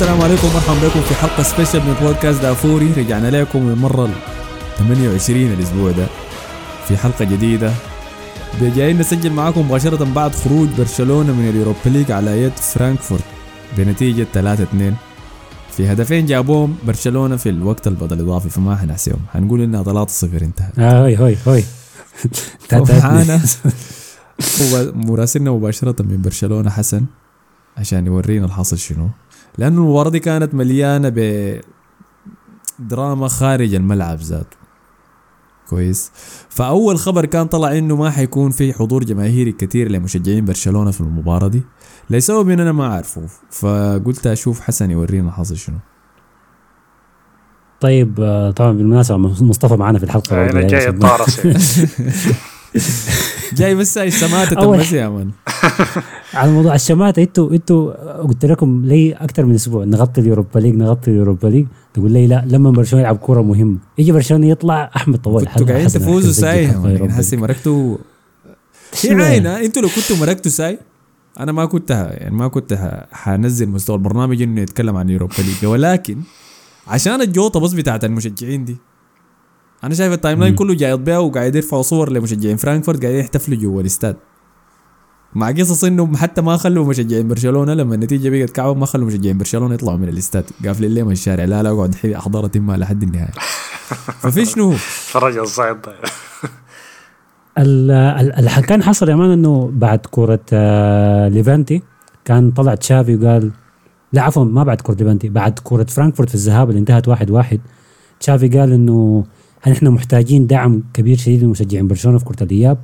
السلام عليكم ومرحبا بكم في حلقة special من بودكاست دافوري. رجعنا لكم المره ال 28 الأسبوع ده. في حلقة جديدة. جايين نسجل معاكم مباشرة بعد خروج برشلونة من اليوروبا ليج على يد فرانكفورت بنتيجة 3 2 في هدفين جابوهم برشلونة في الوقت البدل الإضافي فما حنحسيهم. حنقول إنها 3 0 انتهت. هاي هاي هاي. ومعانا هو مراسلنا مباشرة من برشلونة حسن عشان يورينا الحاصل شنو. لأنه المباراة دي كانت مليانة ب دراما خارج الملعب ذاته. كويس. فأول خبر كان طلع إنه ما حيكون في حضور جماهيري كثير لمشجعين برشلونة في المباراة دي. لسبب إن أنا ما أعرفه. فقلت أشوف حسن يورينا الحاصل شنو. طيب آه، طبعا بالمناسبة مصطفى معنا في الحلقة أنا جاي اتطارس جاي بس هاي الشماتة بس يا مان على موضوع الشماتة أنتوا إنتوا قلت لكم لي أكثر من أسبوع نغطي اليوروبا ليج نغطي اليوروبا ليج. تقول لي لا لما برشلونة يلعب كورة مهمة. يجي برشلونة يطلع أحمد طوال كنتوا قاعدين تفوزوا ساي؟ ليج. مركتوا هي عينة إنتوا لو كنتوا مركتوا ساي أنا ما كنت يعني ما كنت حنزل مستوى البرنامج إنه يتكلم عن يوروبا ليج. ولكن عشان الجوطة بس بتاعت المشجعين دي أنا شايف التايم لاين. كله جاي بيها وقاعد يرفعوا صور لمشجعين فرانكفورت قاعدين يحتفلوا جوا الاستاد. مع قصص إنهم حتى ما خلوا مشجعين برشلونة لما النتيجة بقت كعبة ما خلوا مشجعين برشلونة يطلعوا من الاستاد. قافلين لهم الشارع. لا لا أقعد حي- أحضر تمها لحد النهايه ففي شنو؟ فرج الصعيد ال- ال- اللي كان حصل يا مان إنه بعد كوره آه، ليفانتي كان طلع تشافي وقال لا عفوا ما بعد كوره ليفانتي بعد كوره فرانكفورت في الذهاب اللي انتهت واحد واحد. تشافي قال إنه هل إحنا محتاجين دعم كبير شديد من مشجعين برشلونة في كرة الإياب؟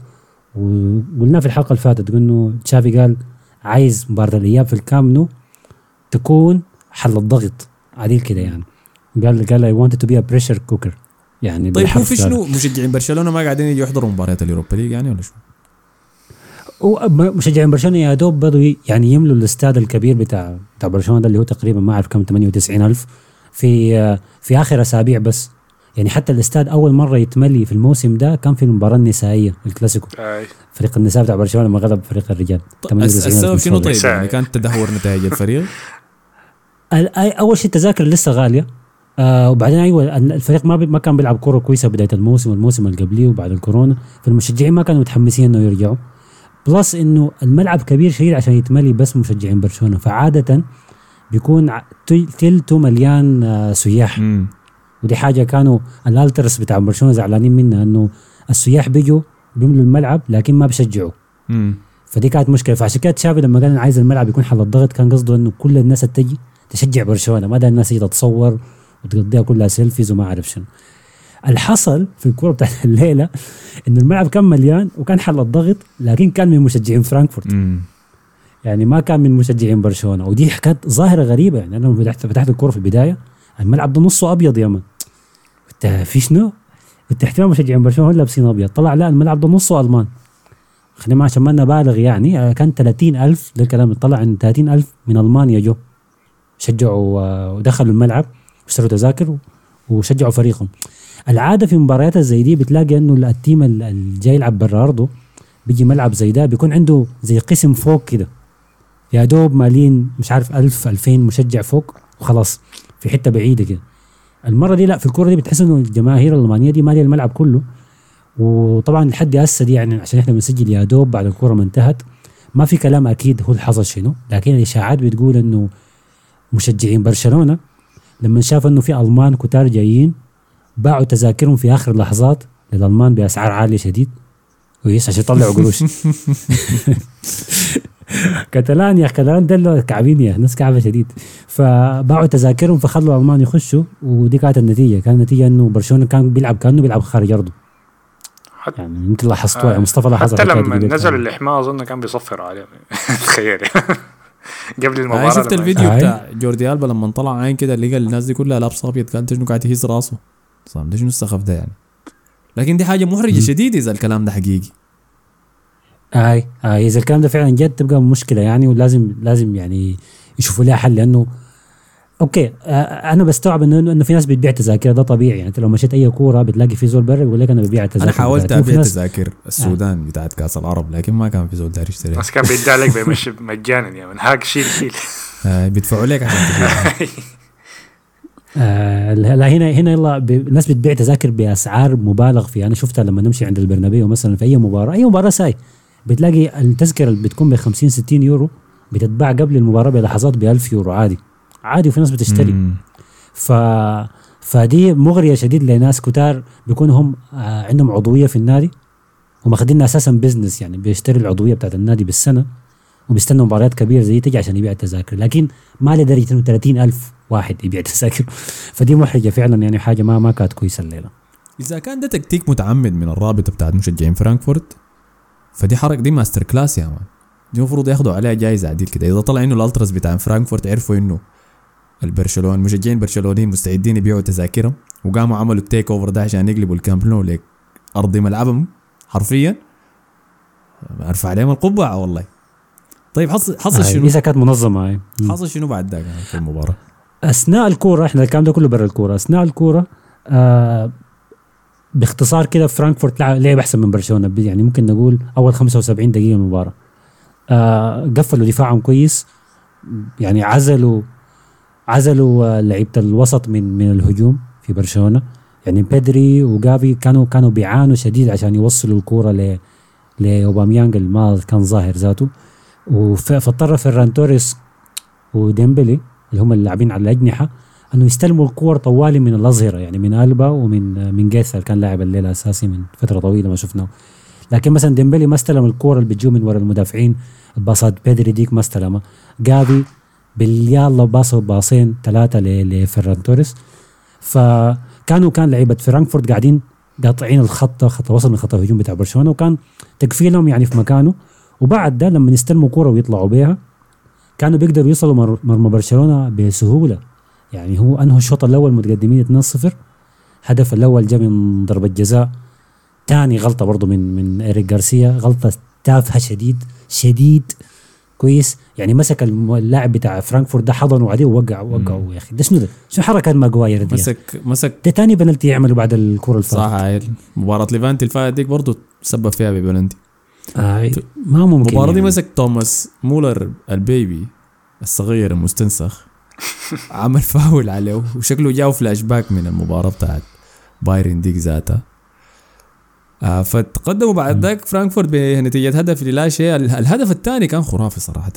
وقلنا في الحلقة اللي فاتت قلنا تشافي قال عايز مباراة الإياب في الكامب نو تكون حلة الضغط عديل كده يعني. قال قال I wanted to be a pressure cooker يعني طيب هو في. شنو؟ مشجعين برشلونة ما قاعدين يجوا يحضروا مباريات اليوروبا ليج يعني ولا شو؟ ومشجعين برشلونة يا دوب بدوا يعني يملوا الاستاد الكبير بتاع بتاع برشلونة ده اللي هو تقريبا ما أعرف كم 98 ألف في آه، في آخر أسابيع بس. يعني حتى الاستاد أول مرة يتملي في الموسم ده كان في المباراه النسائيه الكلاسيكو. فريق النساء بتاع برشلونة لما غلب فريق الرجال. طيب 98 ألف السبب شنو. طيب؟ يعني كان تدهور نتائج الفريق؟ ال- أي- أول شيء التذاكر لسه غالية. آه وبعدين أيوه ال- الفريق ما بي ما كان بيلعب كورة كويسة بداية الموسم والموسم اللي قبليه وبعد الكورونا. فالمشجعين ما كانوا متحمسين إنه يرجعوا. plus إنه الملعب كبير شديد عشان يتملي بس مشجعين برشلونة. فعادة بيكون تلته مليان آه سياح. امم ودي حاجة كانوا ال ultras بتاع برشلونة زعلانين منها إنه السياح بيجوا بيملوا الملعب لكن ما بيشجعوا. فدي كانت مشكلة. فعشان كده تشافي لما قال أنا عايز الملعب يكون حلة الضغط كان قصده إنه كل الناس تجي تشجع برشلونة ما ده الناس تيجي تتصور وتقضيها كلها selfies وما أعرف شنو. الحصل في الكورة بتاعت الليلة إنه الملعب كان مليان وكان حلة الضغط لكن كان من مشجعين فرانكفورت. امم يعني ما كان من مشجعين برشلونة. ودي كانت ظاهرة غريبة. يعني أنا فتحت فتحت الكورة في البداية الملعب ده نصه أبيض يا مان قلت في شنو؟ قلت احتمال مشجعين برشلونة هم لابسين أبيض. طلع لا الملعب ده نصه ألمان. خلينا ما عشان ما نبالغ يعني. آه، كان 30000 ده الكلام طلع إن 30000 من المانيا جو. شجعوا آه، ودخلوا الملعب واشتروا تذاكر وشجعوا فريقهم. العادة في مباريات زي دي بتلاقي إنه ال team ال- اللي جاي يلعب برا ارضه بيجي ملعب زي ده بيكون عنده زي قسم فوق كده. يا دوب مالين مش عارف 1000 2000 مشجع فوق وخلاص في حتة بعيدة كده. المرة دي لا في الكورة دي بتحس إنه الجماهير الألمانية دي مالية الملعب كله. وطبعا لحد هسه دي يعني عشان إحنا بنسجل يا دوب بعد الكورة ما انتهت. ما في كلام أكيد هو حصل شنو لكن الإشاعات بتقول إنه مشجعين برشلونة. لما شافوا إنه في ألمان كتار جايين باعوا تذاكرهم في آخر اللحظات للألمان بأسعار عالية شديد. كويس عشان يطلعوا قروش. كتالان يا كتالان دلوا كعبين يا ناس كعبة شديد. فباعوا تذاكرهم فخلوا الألمان يخشوا ودي كانت النتيجة. كانت النتيجة إنه برشلونة كان بيلعب كأنه بيلعب خارج أرضه. حتى يعني أنت لاحظتوها يا مصطفى لاحظها حتى لما نزل. الإحماء أظن كان بيصفر عليهم تخيل. قبل المباراة أنا شفت الفيديو آه. بتاع جوردي ألبا لما طلع عين كده لقى الناس دي كلها لابسة أبيض كان شنو قاعد يهز راسه؟ صاح؟ ده شنو السخف ده يعني؟ لكن دي حاجة محرجة شديد إذا الكلام ده حقيقي. اي اي إذا الكلام ده فعلا جد تبقى مشكلة يعني ولازم لازم يعني يشوفوا لها حل. لأنه okay آه أنا بستوعب إنه إنه في ناس بتبيع تذاكر ده طبيعي. يعني أنت لو مشيت أي كورة بتلاقي في زول برا بيقول لك أنا ببيع التذاكر أنا حاولت أبيع تذاكر السودان بتاعت كأس العرب لكن ما كان في زول داري يشتريها. بس كان بيدعي لك بيمشي مجانا يا من. هاك شيل شيل. آه بيدفعوا لك عشان تجيبها. آه لا هنا هنا يلا الناس بتبيع تذاكر بأسعار مبالغ فيها. أنا شفتها لما نمشي عند البرنابيو مثلا في أي مباراة أي مباراة ساي. بتلاقي التذكرة اللي بتكون ب 50 60 يورو بتتباع قبل المباراة بلحظات ب 1000 يورو عادي. عادي وفي ناس بتشتري. مم. ف فدي مغرية شديد لناس كتار بيكونوا هم آه، عندهم عضوية في النادي وماخذينها أساسا business يعني بيشتري العضوية بتاعت النادي بالسنة وبيستنوا مباريات كبيرة زي تيجي عشان يبيع التذاكر. لكن ما لدرجه انه 30 ألف واحد يبيع تذاكر فدي محرجة فعلا يعني حاجة ما ما كانت كويسة الليلة. إذا كان ده تكتيك متعمد من الرابطة بتاعت مشجعين فرانكفورت فدي حركة دي master class يا man دي المفروض ياخدوا عليها جايزة عديل كده إذا طلع إنه الألتراس بتاع فرانكفورت عرفوا إنه البرشلونه مشجعين برشلونيين مستعدين يبيعوا تذاكرهم وقاموا عملوا ال takeover ده عشان يقلبوا الكامب نو لي ارض ملعبهم حرفيا أرفع عليهم القبعة والله طيب حصل حصل آه، شنو؟ إذا كانت منظمة هاي مم. حصل شنو بعد ذاك يعني في المباراة؟ أثناء الكورة إحنا الكلام ده كله برا الكورة أثناء الكورة آه باختصار كده فرانكفورت لعب لعب أحسن من برشلونة يعني ممكن نقول أول 75 دقيقة من المباراة. آه قفلوا دفاعهم كويس. يعني عزلوا عزلوا آه، لعيبة الوسط من من الهجوم في برشلونة. يعني بيدري وجافي كانوا كانوا بيعانوا شديد عشان يوصلوا الكورة ل لأوباميانج اللي ما كان ظاهر ذاته. فاضطر فيران توريس وديمبلي اللي هم اللاعبين على الأجنحة أنه يستلموا الكور طوالي من الاظهره يعني من ألبا ومن من ديست اللي كان لاعب الليلة أساسي من فترة طويلة ما شفناه. لكن مثلا ديمبلي ما استلم الكور اللي بتجو من ورا المدافعين الباصات بيدري ديك ما استلمها. جافي بالليلة باصو باصين ثلاثة لفيران توريس. فكانوا كان لعيبة فرانكفورت قاعدين قاطعين الخط خط وصل من خط الهجوم بتاع برشلونة وكان تكفيلهم يعني في مكانه. وبعد ده لما يستلموا كورة ويطلعوا بيها كانوا بيقدروا يوصلوا مر- مرمى برشلونة بسهولة. يعني هو انهوا الشوط الأول متقدمين 2-0 هدف الأول جاء من ضربة جزاء ثاني غلطة برضه من من إيريك جارسيا غلطة تافهة شديد شديد كويس يعني مسك اللاعب بتاع فرانكفورت ده حضنه عليه ووقع وقعه يا أخي ده شنو ده؟ شنو حركات ماجواير دي؟ مسك مسك ده تاني بنالتي يعمله بعد الكرة صح الفاضية ديل مباراة ليفانتي الفائت ديك برضه تسبب فيها ببلنتي آه ما ممكن المباراة دي يعني. مسك توماس مولر ال baby الصغير المستنسخ عمل فاول عليه وشكله جاو فلاش باك من المباراة بتاعت بايرن ديك ذاتها. آه فتقدموا بعد ذاك فرانكفورت بنتيجة هدف للا شيء. ال- الهدف الثاني كان خرافي صراحة.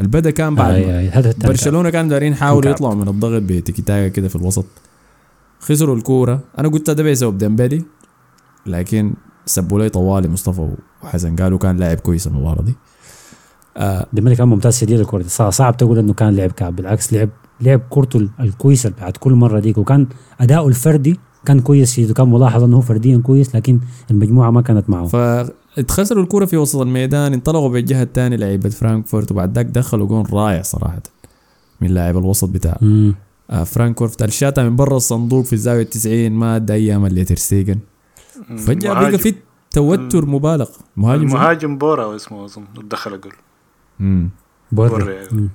البداية كان بعد آه آه برشلونة كانوا دايرين يحاولوا. يطلعوا من الضغط بتيكي تاكا كده في الوسط. خسروا الكورة. أنا قلت ده بسبب ديمبلي لكن سبوا لي طوالي مصطفى وحسن قالوا كان لاعب كويس المباراة دي. آه ديمبلي كان ممتاز شديد الكورة. دي صعب, صعب تقول إنه كان لعب كعب. بالعكس لعب لعب كورته ال- الكويسة بعد كل مرة ديك. وكان أداؤه الفردي كان كويس شديد. وكان ملاحظ إنه هو فرديا كويس لكن المجموعة ما كانت معه. فاتخسروا الكورة في وسط الميدان انطلقوا بالجهه الثانية لعيبة فرانكفورت. وبعد ذاك دخلوا جون رائع صراحة من لاعب الوسط بتاع مم. آه فرانكفورت الشاتا من برا الصندوق في الزاوية 90 ما ادى أيام اللي ترستيجن فجأة بقى في توتر مبالغ. مهاجم شنو؟ المهاجم بورا اسمه أظن. دخل الجول مم. مم.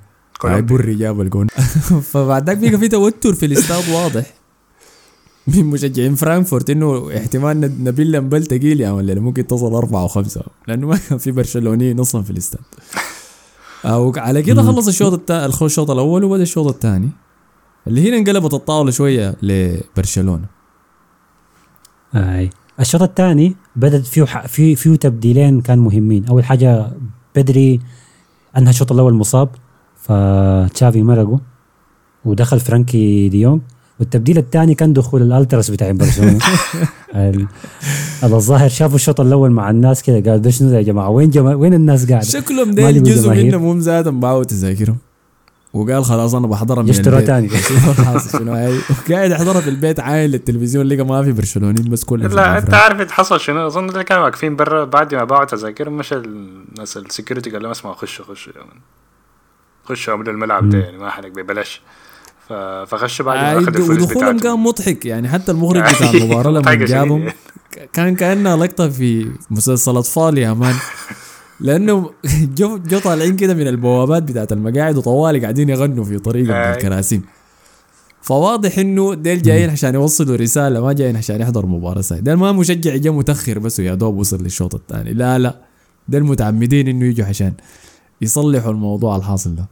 هاي بري جاب الجون فبعد ذاك في توتر في الإستاد واضح. من مشجعين فرانكفورت إنه احتمال نبيل لمبل ثقيل يا ولد ممكن تصل أربعة وخمسة. لأنه ما كان في برشلونيين أصلا في الإستاد. أو على كده خلص الشوط التا... الشوط الأول وبدأ الشوط الثاني. اللي هنا انقلبت الطاولة شوية لبرشلونة. أي. الشوط الثاني بدت فيه ح- في فيه تبديلين كان مهمين. أول حاجة بدري انهى الشوط الأول مصاب فتشافي مرقه ودخل فرانكي ديونج والتبديل الثاني كان دخول الألتراس بتاع برشلونة. ال- الظاهر شافوا الشوط الأول مع الناس كده قال ده شنو ده يا جماعة؟ وين جما- وين الناس قاعدة؟ شكلهم لقوا جزء. منهم هم زادهم باعوا تذاكرهم. وقال خلاص أنا بحضرها من يشتروا البيت. تاني. شوف الحاصل شنو هاي وقاعد يحضرها في البيت عاين للتلفزيون لقى ما في برشلونيين بس كلهم في لا انت. عارف حصل شنو أظن اللي كانوا واقفين برا بعد ما باعوا تذاكر مشى الناس ال security قال لهم اسمعوا خشوا خشوا. خشوا عملوا الملعب ده يعني ما حنك ببلاش ف- فخشوا بعد ما آه، أخذوا الفلوس ودخولهم كان مضحك يعني حتى المخرج بتاع المباراة لما جابهم. كان كأنها لقطة في مسلسل أطفال يا man لأنه جو جو طالعين كده من البوابات بتاعت المقاعد وطوالي قاعدين يغنوا في طريقهم من. الكراسي فواضح إنه ديل جايين عشان يوصلوا رسالة ما جايين عشان يحضروا مباراة ساي ديل ما مشجع جا متأخر بس ويا دوب وصل للشوط الثاني. لا لا. ديل متعمدين إنه يجوا عشان يصلحوا الموضوع الحاصل ده.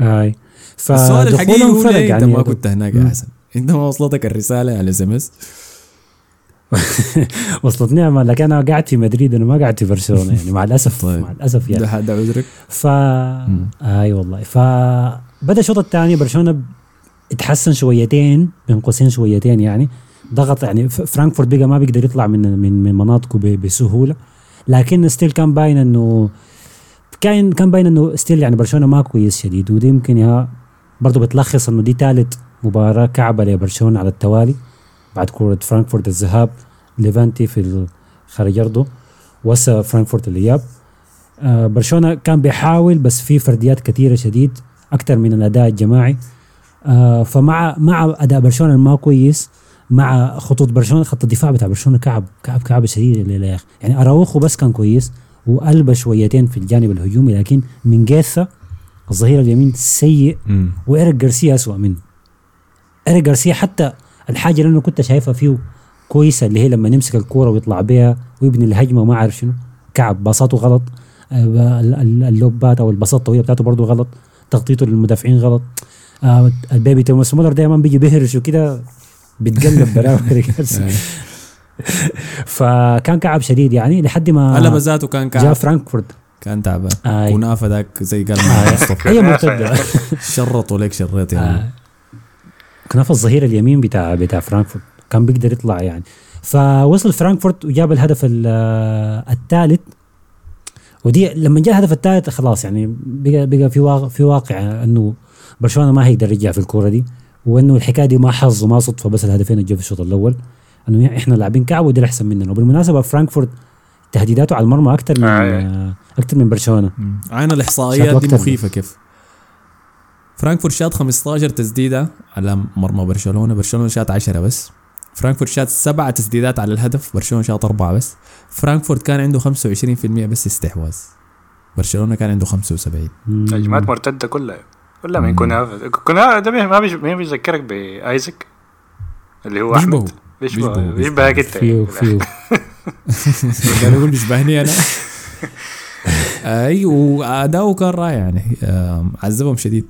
هاي السؤال الحقيقي هو إنت يعني ما كنت هناك يا حسن؟ إنت ما وصلتك الرسالة على SMS؟ وصلتني أما لكن أنا قاعد في مدريد أنا ما قاعد في برشلونة يعني مع الأسف طيب. مع الأسف يعني. ده ده عذرك؟ ف أي والله. فبدا الشوط الثاني برشلونة اتحسن شويتين بين قوسين شويتين يعني. ضغط يعني فرانكفورت بقى ما بيقدر يطلع من من من مناطقه بسهولة. لكن still كان باين إنه كان كان باين إنه still يعني برشلونة ما كويس شديد. ودي يمكن برضه بتلخص إنه دي ثالث مباراة كعبة لبرشلونة على التوالي. بعد كرة فرانكفورت الذهاب ليفانتي في خارج ارضه وسا فرانكفورت الإياب. آه، برشلونة كان بيحاول بس في فرديات كثيرة شديد أكثر من الأداء الجماعي. آه، فمع مع أداء برشلونة ما كويس مع خطوط برشلونة خط الدفاع بتاع برشلونة كعب كعب كعب شديد يا أخي يعني أراوخو بس كان كويس وقلبه شويتين في الجانب الهجومي لكن من جيثا الظهير اليمين سيء وإيريك جارسيا أسوأ منه. إيريك جارسيا حتى الحاجة اللي أنا كنت شايفها فيه كويسة اللي هي لما يمسك الكورة ويطلع بيها ويبني الهجمة وما أعرف شنو. كعب باصاته غلط. آه، ال- ال- اللوبات أو الباصات الطويلة بتاعته برضه غلط. تغطيته للمدافعين غلط. آه، ال baby توماس مولر دايما بيجي بيهرش وكده بيتقلب براو إيريك جارسيا. فكان كعب شديد يعني لحد ما هلا ذاته كان جاء كعب فرانكفورت. كان تعبان. آي. ونافه ذاك زي قال آه، مصطفى. هي مرتدة شرطوا لك شريت يعني آه. كناف الظهير اليمين بتاع بتاع فرانكفورت. كان بيقدر يطلع يعني. فوصل فرانكفورت وجاب الهدف الثالث. ودي لما جاء الهدف الثالث خلاص يعني بقى بقى في واقع في واقع إنه برشلونة ما هيقدر يرجع في الكورة دي وإنه الحكاية دي ما حظ وما صدفة بس الهدفين اللي جو في الشوط الأول. إنه إحنا لاعبين كعب ودي أحسن مننا. وبالمناسبة فرانكفورت تهديداته على المرمى أكثر من آه. أكثر من برشلونة. عاين الإحصائيات دي. مخيفة كيف؟ فرانكفورت شات 15 تسديدة على مرمى برشلونة. برشلونة شات 10 بس. فرانكفورت شات سبعة تسديدات على الهدف. برشلونة شات أربعة بس. فرانكفورت كان عنده 25% بس استحواذ. برشلونة كان عنده 75 مم. هجمات مرتدة كلها. كلها من. كونافا كونافا ده ما بيذكرك بايزك اللي هو بيشبهه. أحمد. بيشبه بيشبهه. بيشبهك انت فيو فيو كان يقول بيشبهني أنا. أي وأداؤه كان رائع يعني. عذبهم شديد.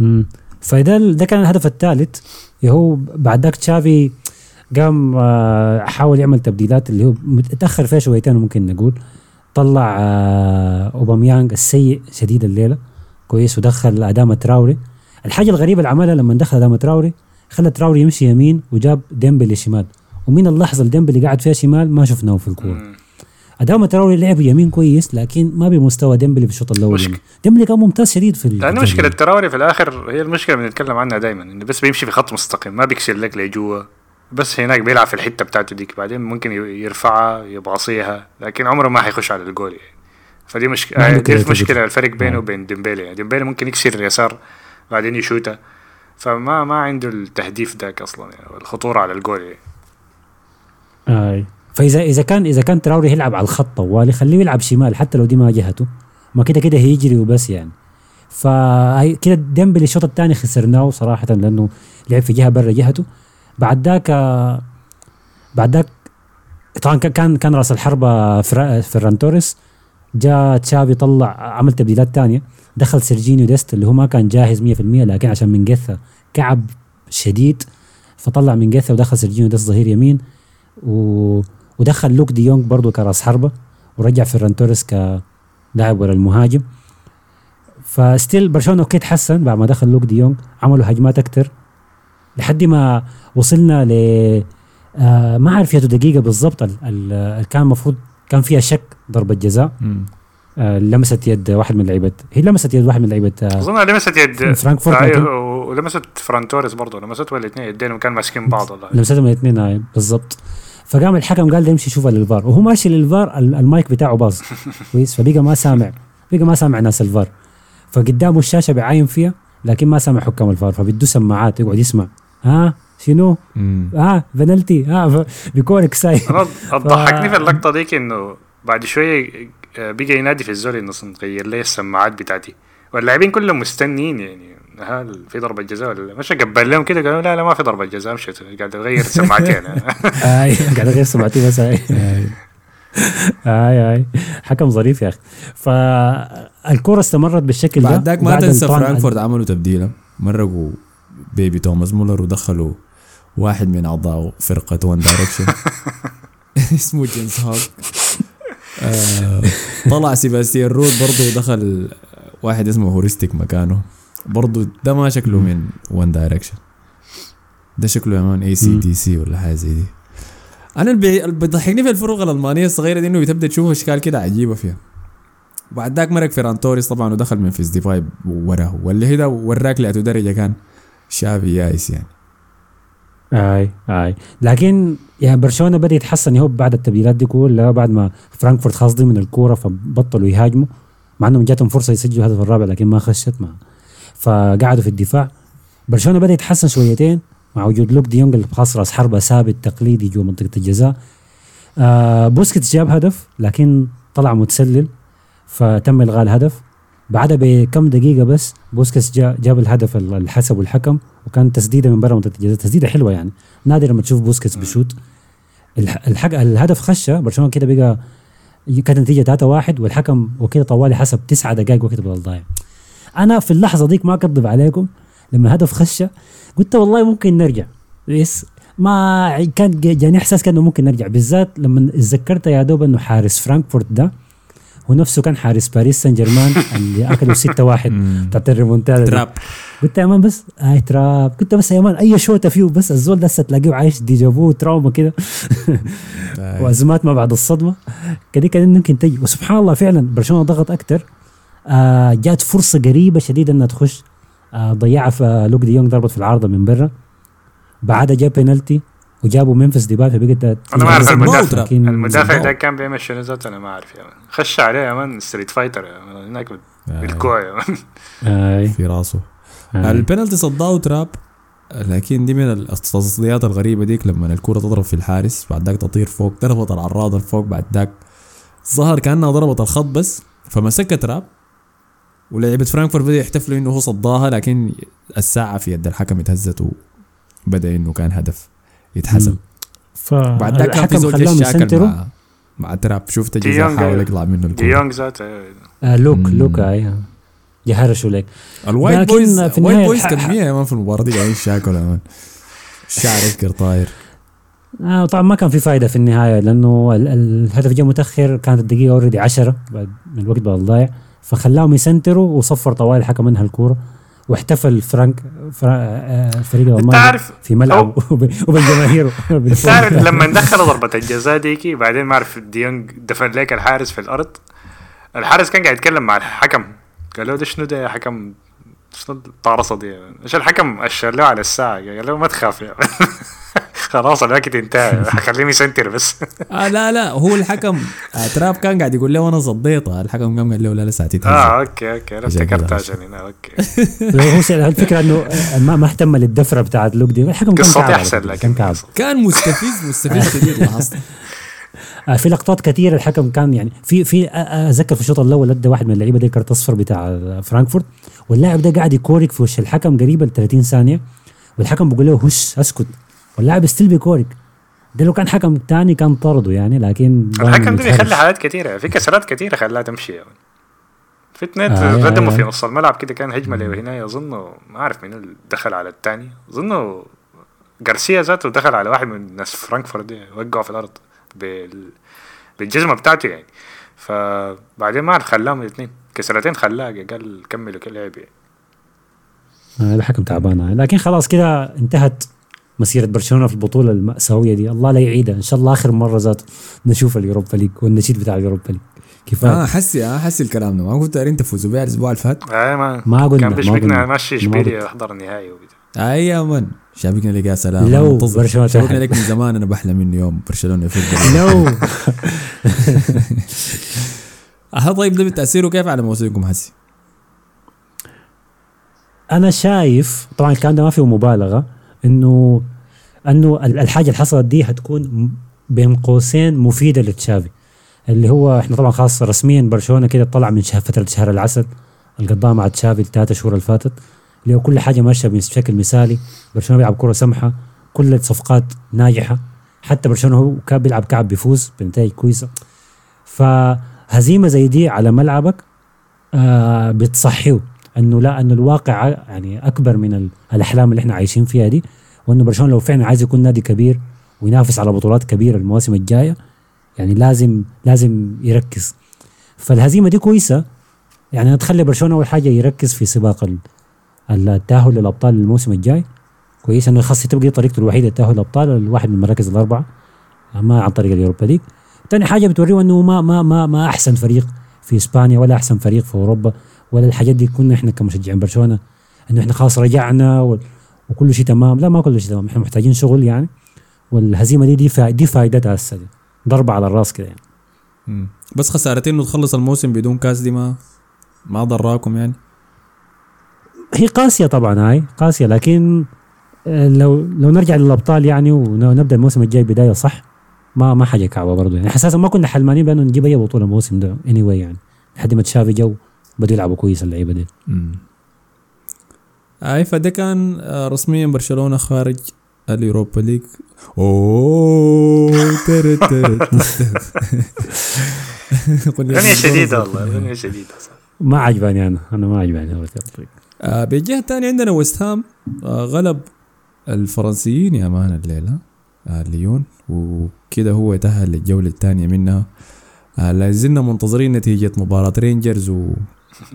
مم. فده ده كان الهدف الثالث هو بعد ذاك تشافي قام آه، حاول يعمل تبديلات اللي هو متاخر فيها شويتين ممكن نقول. طلع آه، اوباميانج السيء شديد الليلة كويس ودخل أدامة تراوري. الحاجة الغريبة اللي عملها لما دخل أدامة تراوري خلى تراوري يمشي يمين وجاب ديمبلي شمال. ومن اللحظة اللي ديمبلي قاعد فيها شمال ما شفناه في الكورة. ادامه تراوري لعب يمين كويس لكن ما بمستوى ديمبلي في الشوط الأول يعني. ديمبلي كان ممتاز شديد في لأنه الجولة. مشكلة التراوري في الآخر هي المشكلة اللي بنتكلم عنها دائما إنه بس بيمشي في خط مستقيم ما بيكسر لك لجوا بس هناك بيلعب في الحتة بتاعته ديك بعدين ممكن يرفعها يبعصيها لكن عمره ما حيخش على الجول يعني فدي مشكله دي. المشكلة الفرق بينه نعم. وبين ديمبيلي يعني ديمبيلي ممكن يكسر اليسار بعدين يشوتها فما ما عنده التهديف ذاك أصلا يعني الخطوره على الجول يعني. أي فاذا إذا كان إذا كان تراوري يلعب على الخط طوالي خليه يلعب شمال حتى لو دي ما جهته. ما كده كده هيجري وبس يعني. فهي كده ديمبلي الشوط الثاني خسرناه صراحة لأنه لعب في جهة برا جهته. بعد ذاك بعد ذاك طبعا كان- كان رأس الحربة فرا- فيران توريس. جاء تشافي طلع عمل تبديلات ثانية. دخل سيرجينيو ديست اللي هو ما كان جاهز 100% لكن عشان مينغيثا كعب شديد فطلع مينغيثا ودخل سيرجينيو ديست ظهير يمين. و... ودخل لوك دي يونغ برضه كراس حربة ورجع فيران توريس كلاعب ورا المهاجم. ف still برشلونة okay تحسن بعد ما دخل لوك دي يونغ عملوا هجمات أكثر لحد ما وصلنا ل آه ما عارف يا دقيقة بالضبط ال- ال- ال- كان المفروض كان فيها شك ضربة جزاء. آه لمست يد واحد من لعيبة. هي لمست يد واحد من لعيبة آه أظن لمست يد. فرانكفورت لكن- ولمست فران توريس برضه. لمستوا الاثنين يدين كانوا ماسكين بعض والله. لمستهم الاثنين بالضبط. فقام الحكم قال له يمشي يشوفها للفار وهو ماشي للفار ال- المايك بتاعه باظ. كويس؟ فبقى ما سامع. بقى ما سامع ناس الفار. فقدامه الشاشة بيعاين فيها لكن ما سامع حكام الفار. فبده سماعات يقعد يسمع. ها؟ شنو؟ مم. ها؟ بنالتي ها؟ بيكورك ساي أنا ضحكني في اللقطة ديك إنه بعد شوية آه، بقى ينادي في الزول إنه غير لي السماعات بتاعتي. واللاعبين كلهم مستنيين يعني. هل في ضربة جزاء ولا لا؟ مش قبل لهم كده قالوا لا لا ما في ضربة جزاء مشيت قاعد اغير سماعتي أنا هاي قاعد اغير سمعتي بس آي. آي. آي حكم ظريف يا أخي. فالكرة استمرت بالشكل ده بعد ذاك ما تنسى فرانكفورت عملوا تبديله مرقوا baby توماس مولر ودخلوا واحد من أعضاء فرقة وان دايركشن اسمه جيمس هوك آه طلع سيباستيان رود برضه ودخل واحد اسمه هوريستيك مكانه. برضه ده ما شكله من وان دايركشن ده شكله مان اي سي دي سي ولا حاجة زي دي. أنا اللي بي- اللي بيضحكني في الفرق الألمانية الصغيرة دي إنه بتبدأ تشوف أشكال كده عجيبة فيها. وبعد ذاك مرق فيران توريس طبعا ودخل من فيس ديفاي وراه. واللي هي ده وراك لأتو درجة كان شافي يايس يعني. آي آي. لكن يعني برشلونة بدأ يتحسن. ياهو بعد التبديلات دي كلها بعد ما فرانكفورت خلاص ضمن الكورة فبطلوا يهاجموا مع إنهم جاتهم فرصة يسجلوا الهدف الرابع لكن ما خشت ما فقعدوا في الدفاع. برشلونة بدأ يتحسن شويتين مع وجود لوك ديونج اللي خلاص راس حربة ثابت تقليدي جوا منطقة الجزاء. آه بوسكيتس جاب هدف لكن طلع متسلل فتم إلغاء الهدف. بعدها بكم دقيقة بس بوسكيتس جا جاب الهدف اللي حسبه الحكم وكان تسديدة من برا منطقة الجزاء. تسديدة حلوة يعني. نادر لما تشوف بوسكيتس بشوت. الح- الحق الهدف خشه. برشلونة كده بقى كانت النتيجة 3 1 والحكم وكده طوالي حسب تسعة دقائق وقت بدل ضايع. أنا في اللحظة ديك ما اكذب عليكم لما الهدف خشه قلت والله ممكن نرجع. بس ما كان جاني إحساس كأنه ممكن نرجع. بالذات لما اتذكرت يا دوب إنه حارس فرانكفورت ده هو نفسه كان حارس باريس سان جيرمان اللي اكلوا 6 1 بتاعت الريمونتادا. تراب. قلت يا man بس اي تراب. قلت بس يا man أي شوطة فيه؟ بس الزول ده تلاقيه عايش déjà vu trauma كده. وأزمات ما بعد الصدمة. كده كده ممكن تجي. وسبحان الله فعلا برشلونة ضغط أكثر آه جات فرصة قريبة شديدة إنها تخش. آه ضيعها في آه، لوك دي يونغ ضربت في العارضة من برا. بعدها جاب بينالتي وجابوا ممفيس ديباي فبقت أنا ما أعرف صدمة المدافع. المدافع. ده كان بيعمل شنو ذاته أنا ما أعرف يا man خش عليه يا man Street Fighter يا man هناك بالكوع يا man آه. في راسه. آه. البنالتي صداه تراب لكن دي من التصديات الغريبة ديك لما الكرة تضرب في الحارس بعد ذاك تطير فوق ضربت العارضة فوق بعد ذاك ظهر كأنها ضربت الخط بس فمسكها تراب. ولعيبة فرانكفورت بدأوا يحتفلوا إنه هو صداها لكن الساعة في يد الحكم اتهزت وبدأ إنه كان هدف يتحسب بعد ذاك كان في فالحكم زول خلاهم جاي شاكل يسنتروا. مع مع تراب. شفت يونغ- حاول يطلع منه دي الكرة يونغ ذاته. آه لوك مم. لوك اي يهرشوا لك. ال white boys في ال white boys كمية يا man في المباراة دي قاعدين يشاكلوا يا man الشعر يذكر طاير. آه طبعا ما كان في فائده في النهاية لأنه ال- الهدف جاء متأخر كانت الدقيقة already 10 بعد من الوقت بقى ضايع فخلاهم يسنتروا وصفر طوال الحكم انهى الكورة واحتفل فرانك فرا آه، فريق الالماني عارف في ملعب وب- وبالجماهير. انت عارف لما دخل ضربة الجزاء ديكي بعدين ما أعرف ديونج دفن لك الحارس في الأرض. الحارس كان قاعد يتكلم مع الحكم. قال له ده شنو ده يا حكم؟ شنو الطارصه دي. إيش الحكم؟ أشر له على الساعة. قال له ما تخاف يا خلاص الوقت انتهى. خليهم يسنتر بس. آه لا لا هو الحكم آه تراب كان قاعد يقول له أنا صديتها الحكم قام قال له لا لسه تتهزم آه okay okay أنا عشان كده افتكرت عشان. هنا okay. هو الفكرة إنه آه، ما ما اهتم للدفره بتاعت لوك دي. الحكم كان أحسن لكن كان كعب كان مستفز مستفز شديد لاحظت. آه، في لقطات كثيرة الحكم كان يعني في في أتذكر في الشوط الأول ادى واحد من اللعيبة دي كارت اصفر بتاع فرانكفورت. واللاعب ده قاعد يكورك في وش الحكم قريبا 30 ثانية والحكم بيقول له هش اسكت. واللاعب still بيكورك ده لو كان حكم تاني كان طرده يعني لكن الحكم ده. بيخلي حالات كثيره في كسرات كثيره خلاها تمشي يعني. في اثنين آه، آه، ردموا آه. في نص الملعب كده كان هجمة له هنا اظن ما أعرف مين اللي دخل على الثاني اظن جارسيا ذاته دخل على واحد من ناس فرانكفورت دي وقعوا في الأرض بال... بالجزمة بتاعته يعني فبعدين ما اعرف خلاهم الاثنين كسرتين خلاه قال كملوا كل لعب يعني. آه، الحكم تعبان آه. لكن خلاص كده انتهت مسيرة برشلونة في البطولة المأساوية دي الله لا يعيدها إن شاء الله آخر مرة ذات نشوف اليوروبا ليج والنشيد بتاع اليوروبا ليج كفاية آه حسي آه حسي الكلام ده ما قلت دارين تفوزوا بيها الأسبوع اللي فات آه ما, ما قلنا- كان بيشبكنا. ماشي ما إشبيليا. يحضر النهائي وبتاع اي يا من شابكنا لك يا سلام لو. برشلونة شابكنا. لك من زمان أنا بحلم إنه يوم برشلونة يفوز لو آه طيب ده تأثيره كيف على موسمكم حسي؟ أنا شايف طبعا الكلام ده ما فيه مبالغة إنه أنه ال- الحاجة اللي حصلت دي حتكون بين قوسين مفيدة لتشافي اللي هو إحنا طبعا خلاص رسميا برشلونة كده طلع من فترة شهر العسل اللي قضاها مع تشافي الثلاثة شهور اللي فاتت اللي هو كل حاجة ماشية بشكل مثالي برشلونة بيلعب كرة سمحة كل الصفقات ناجحة حتى برشلونة هو كان بيلعب كعب بيفوز بنتائج كويسة. فهزيمة زي دي على ملعبك آه بتصحيه. أنه لا أنه الواقع يعني أكبر من ال- الأحلام اللي إحنا عايشين فيها دي وأنه برشلونة لو فعلا عايز يكون نادي كبير وينافس على بطولات كبيرة المواسم الجاية يعني لازم لازم يركز. فالهزيمة دي كويسة يعني تخلي برشلونة أول حاجة يركز في سباق ال- التأهل للأبطال الموسم الجاي. كويس أنه خاصة تبقى طريقته الوحيدة التاهل للابطال الواحد من المراكز الأربعة ما عن طريق اليوروبا ليج. ثاني حاجة بتوريه أنه ما ما ما ما أحسن فريق في إسبانيا ولا أحسن فريق في أوروبا. ولا الحاجات دي كنا إحنا كمشجعين برشلونة إنه إحنا خلاص رجعنا وكل شيء تمام. لا ما كل شيء تمام. إحنا محتاجين شغل يعني. والهزيمة دي دي دي فائدتها هسه. ضربه على الراس كده يعني. مم. بس خسارتين انه تخلص الموسم بدون كاس دي ما ما ضراكم يعني. هي قاسية طبعا هاي قاسية. لكن آه، لو لو نرجع للأبطال يعني ونبدأ الموسم الجاي بداية صح ما ما حاجة كعبة برضه يعني. أساسا ما كنا حلمانين بأنه نجيب أي بطولة الموسم ده اني anyway يعني. لحد ما تشافي جو بدوا يلعبوا كويس اللعيبة دي. أي فده كان آه، رسميا برشلونة خارج اليوروبا ليج أوه ترى ترى اغنيه شديدة والله اغنيه شديدة صح. ما عجباني أنا أنا ما عجباني. آه بالجهه الثانية عندنا ويست هام آه غلب الفرنسيين يا man الليلة آه ليون وكده هو يتاهل للجولة الثانية منها آه لا زلنا منتظرين نتيجة مباراة رينجرز و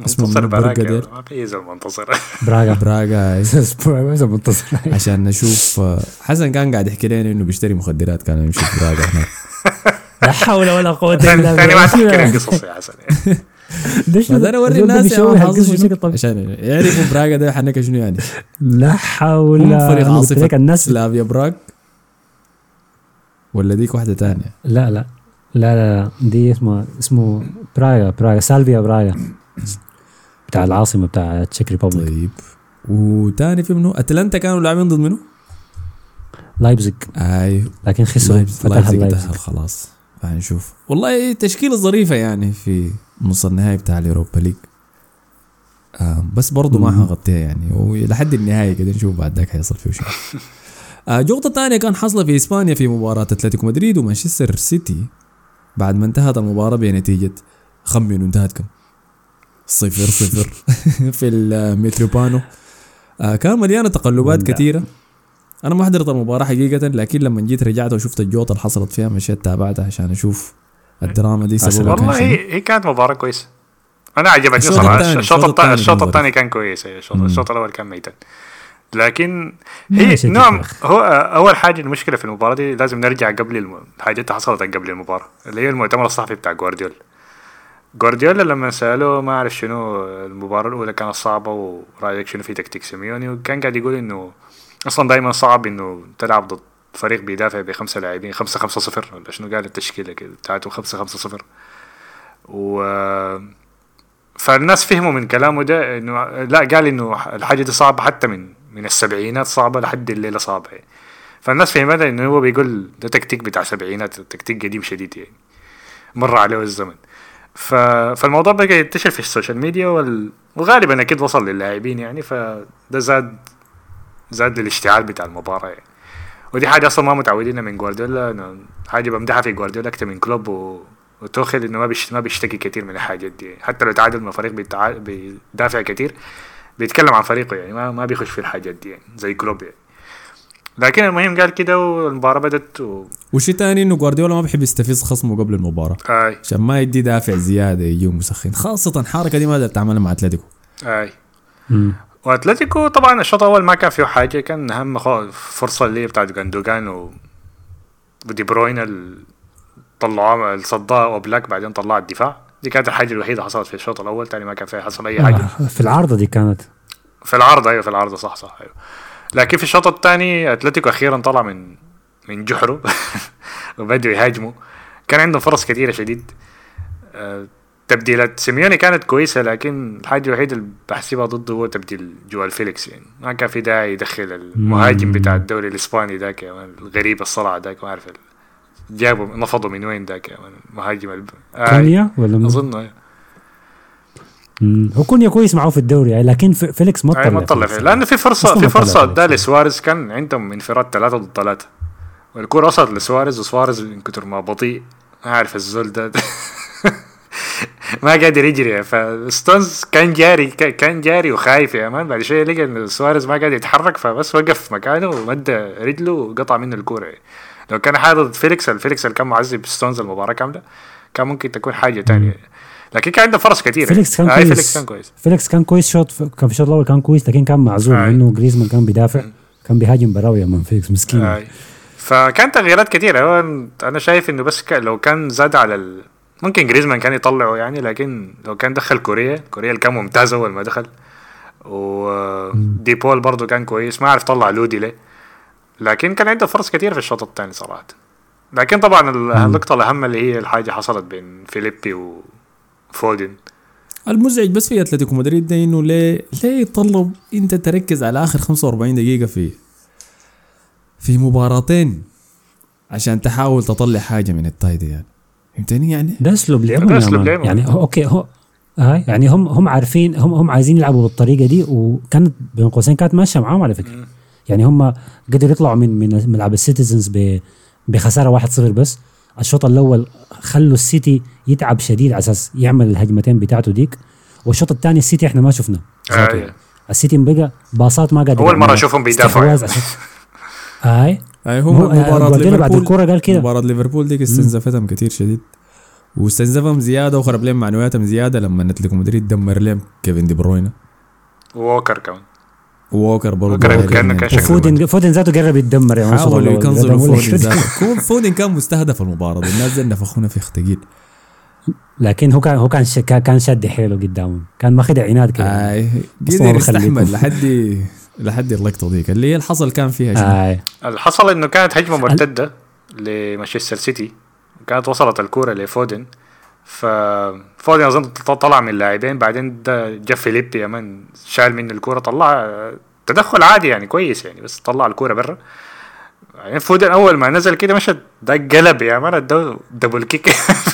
اسمه ديل؟ ما في زول منتصر. براغا. براغا. منتصر. عشان نشوف آه، حسن كان قاعد يحكي لنا إنه بيشتري مخدرات كان يمشي براغا هناك. لا حول ولا قوة إلا ثاني ما بالله. تحكي لي قصص يا حسن. ما أنا أوري الناس. عشان يعرفوا براغا ده حنك شنو يعني. لا حول فريق عاصفة الناس سلافيا براغ؟ ولا ديك واحدة تانية؟ لا لا. لا لا دي اسمه اسمه براغا براغا. سلافيا براغا. بتاع العاصمة بتاع Czech Republic طيب. وتاني في منو أتلانتا كانوا لاعبين ضد منو؟ لايبزيج. أي. لكن خسروا. فتح لايبزيج تأهل خلاص. فهنشوف والله تشكيلة ظريفة يعني في نص النهائي بتاع اليوروبا ليج. آه بس برضه ما. حغطيها يعني. ولحد النهاية كده نشوف بعد ذاك حيصل فيه شنو آه جوطة تانية كان حاصلة في إسبانيا في مباراة أتلتيكو مدريد ومانشستر سيتي. بعد ما انتهت المباراة بنتيجة خمن انتهت كم؟ صفر. صفر. في المتروبانو. آه كان مليانة تقلبات لا. كثيرة. أنا ما حضرت المباراة حقيقة لكن لما جيت رجعت وشفت الجوطة اللي حصلت فيها مشيت تابعتها عشان أشوف الدراما دي سببها والله. هي هي كانت مباراة كويسة. أنا عجبتني صراحة. الشوط الشوط الثاني كان الثاني كان كويس الشوط الأول كان ميتا لكن هي نعم. هو أول حاجة المشكلة في المباراة دي لازم نرجع قبل الم... الحاجات اللي حصلت قبل المباراة اللي هي المؤتمر الصحفي بتاع جوارديولا. جوارديولا لما سالوه ما أعرف شنو المباراة الأولى كانت صعبة ورأيك شنو في تكتيك سيميوني وكان قاعد يقول إنه أصلا دائما صعب إنه تلعب ضد فريق بيدافع بخمسة لاعبين خمسة خمسة صفر ولا شنو؟ قال التشكيلة كده بتاعته خمسة خمسة صفر. و فالناس فهموا من كلامه ده إنه لا قال إنه الحاجة دي صعبة حتى من من السبعينات صعبة لحد الليلة صعبة يعني. فالناس فهمتها إنه هو بيقول ده تكتيك بتاع سبعينات تكتيك قديم شديد يعني مر عليه الزمن. ف... فالموضوع بقى ينتشر في ال social media وال... وغالبا أكيد وصل للاعبين يعني فده زاد زاد للاشتعال بتاع المباراة يعني. ودي حاجة أصلا ما متعودين من جوارديولا حاجة بمدحها في جوارديولا أكتر من كلوب و... وتوخل إنه ما بيش... ما بيشتكي كتير من الحاجات دي حتى لو تعادل مع فريق بيتع... بيدافع كتير بيتكلم عن فريقه يعني ما ما بيخش في الحاجات دي يعني زي كلوب يعني. لكن المهم قال كده والمباراة بدت و... وشي تاني إنه جوارديولا ما بيحب يستفز خصمه قبل المباراة. آي. عشان ما يدي دافع زيادة يجيه مسخن خاصة الحركة دي ما قدرت تعملها مع أتلتيكو. مم. وأتلتيكو طبعا الشوط الأول ما كان فيه حاجة كان أهم فرصة اللي هي بتاعت جاندوجان و ودي بروين ال- الصداها أوبلاك بعدين طلع الدفاع. دي كانت الحاجة الوحيدة حصلت في الشوط الأول تاني ما كان فيها حصل أي حاجة. آه، في العارضة دي كانت. في العارضة أيوه في العارضة صح صح أيوه. لكن في الشوط الثاني أتلتيكو أخيرا طلع من من جحره وبدوا يهاجموا كان عندهم فرص كثيرة شديد آه، تبديلات سيميوني كانت كويسة لكن الحاجة الوحيدة اللي بحسبها ضده هو تبديل جواو فيليكس يعني ما كان في داعي يدخل المهاجم. بتاع الدوري الإسباني ذاك man، الغريب الصلع ذاك ما أعرف جابوا نفضوا من وين ذاك man، المهاجم الب... آه كونيا ولا أظن. مم. هو كونيا كويس معه في الدوري يعني لكن في- فيليكس ما أي طلع ما طلع لأنه في فرصه في فرصة. اداها لسواريز كان عندهم انفراد ثلاثة ضد ثلاثة. والكوره وصلت لسواريز وسواريز من كتر ما بطيء. ما أعرف الزول ده. ما قادر يجري. فستونز كان جاري كان جاري وخايف يا man. بعد شوية لقى إن سواريز ما قادر يتحرك فبس وقف مكانه ومد رجله وقطع منه الكورة. لو كان حاضر فيليكس الفيليكس اللي كان معذب ستونز المباراة كاملة كان ممكن تكون حاجة ثانية لكن كان عنده فرص كثيرة. فيليكس كان آه كويس. فيليكس كان كويس. فيليكس كان كويس شوط كان في الشوط الأول كان كويس لكن كان معزول آه. لأنه جريزمان كان بيدافع كان بيهاجم براوي من فيليكس مسكين. آه. فكان تغييرات كثيرة. أنا شايف إنه بس لو كان زاد على ال... ممكن جريزمان كان يطلعه يعني لكن لو كان دخل كوريا كوريا اللي كان ممتاز أول ما دخل. ودي بول برضه كان كويس ما عرف طلع لودي ليه. لكن كان عنده فرص كثير في الشوط الثاني صراحة. لكن طبعا النقطة الأهم اللي هي الحاجة حصلت بين فيليبي وفودن المزعج بس في أتلتيكو مدريد ده إنه ليه ليه يطلب إنت تركز على آخر 45 دقيقة في في مباراتين عشان تحاول تطلع حاجة من ال tie دي يعني. فهمتني يعني؟ ده أسلوب لعبهم ده أسلوب لعبهم يعني هو okay هو هاي يعني هم هم عارفين هم هم عايزين يلعبوا بالطريقة دي وكانت بين قوسين كانت ماشية معاهم على فكرة. يعني هم قدروا يطلعوا من من ملعب السيتيزنز بخسارة 1-0 بس. الشوط الأول خلوا السيتي يتعب شديد على أساس يعمل الهجمتين بتاعته ديك. والشوط الثاني السيتي إحنا ما شفنا آه السيتي بقى باصات ما قادر أول مرة أشوفهم بيدافعوا هاي اي هو مباراة ليفربول بعد الكورة قال كده. مباراة ليفربول ديك استنزفتهم كثير شديد. واستنزفهم زيادة وخرب لهم معنوياتهم زيادة لما أتلتيكو مدريد دمر لهم كيفن دي بروينا ووكر كمان. ووكر برضه كان فودن فودن ذاته قرب يتدمر يا حاولوا يكنزلوا فودن ذاته. فودن كان مستهدف المباراة الناس دي نفخونا في ثقيل لكن هو كان هو كان كان شد حيله قدامه. كان ماخذ عناد كده. آه قدر يستحمل لحد لحد اللقطه ديك اللي هي الحصل كان فيها شيء آه. الحصل إنه كانت هجمة مرتدة لمانشستر سيتي. كانت وصلت الكورة لفودن. ففودن اظن طلع من اللاعبين. بعدين ده جا فيليبي يا من شال منه الكورة طلع تدخل عادي يعني كويس يعني بس طلع الكورة برا. يعني فودن أول ما نزل كده مشى ده قلب يا مان دبل كيك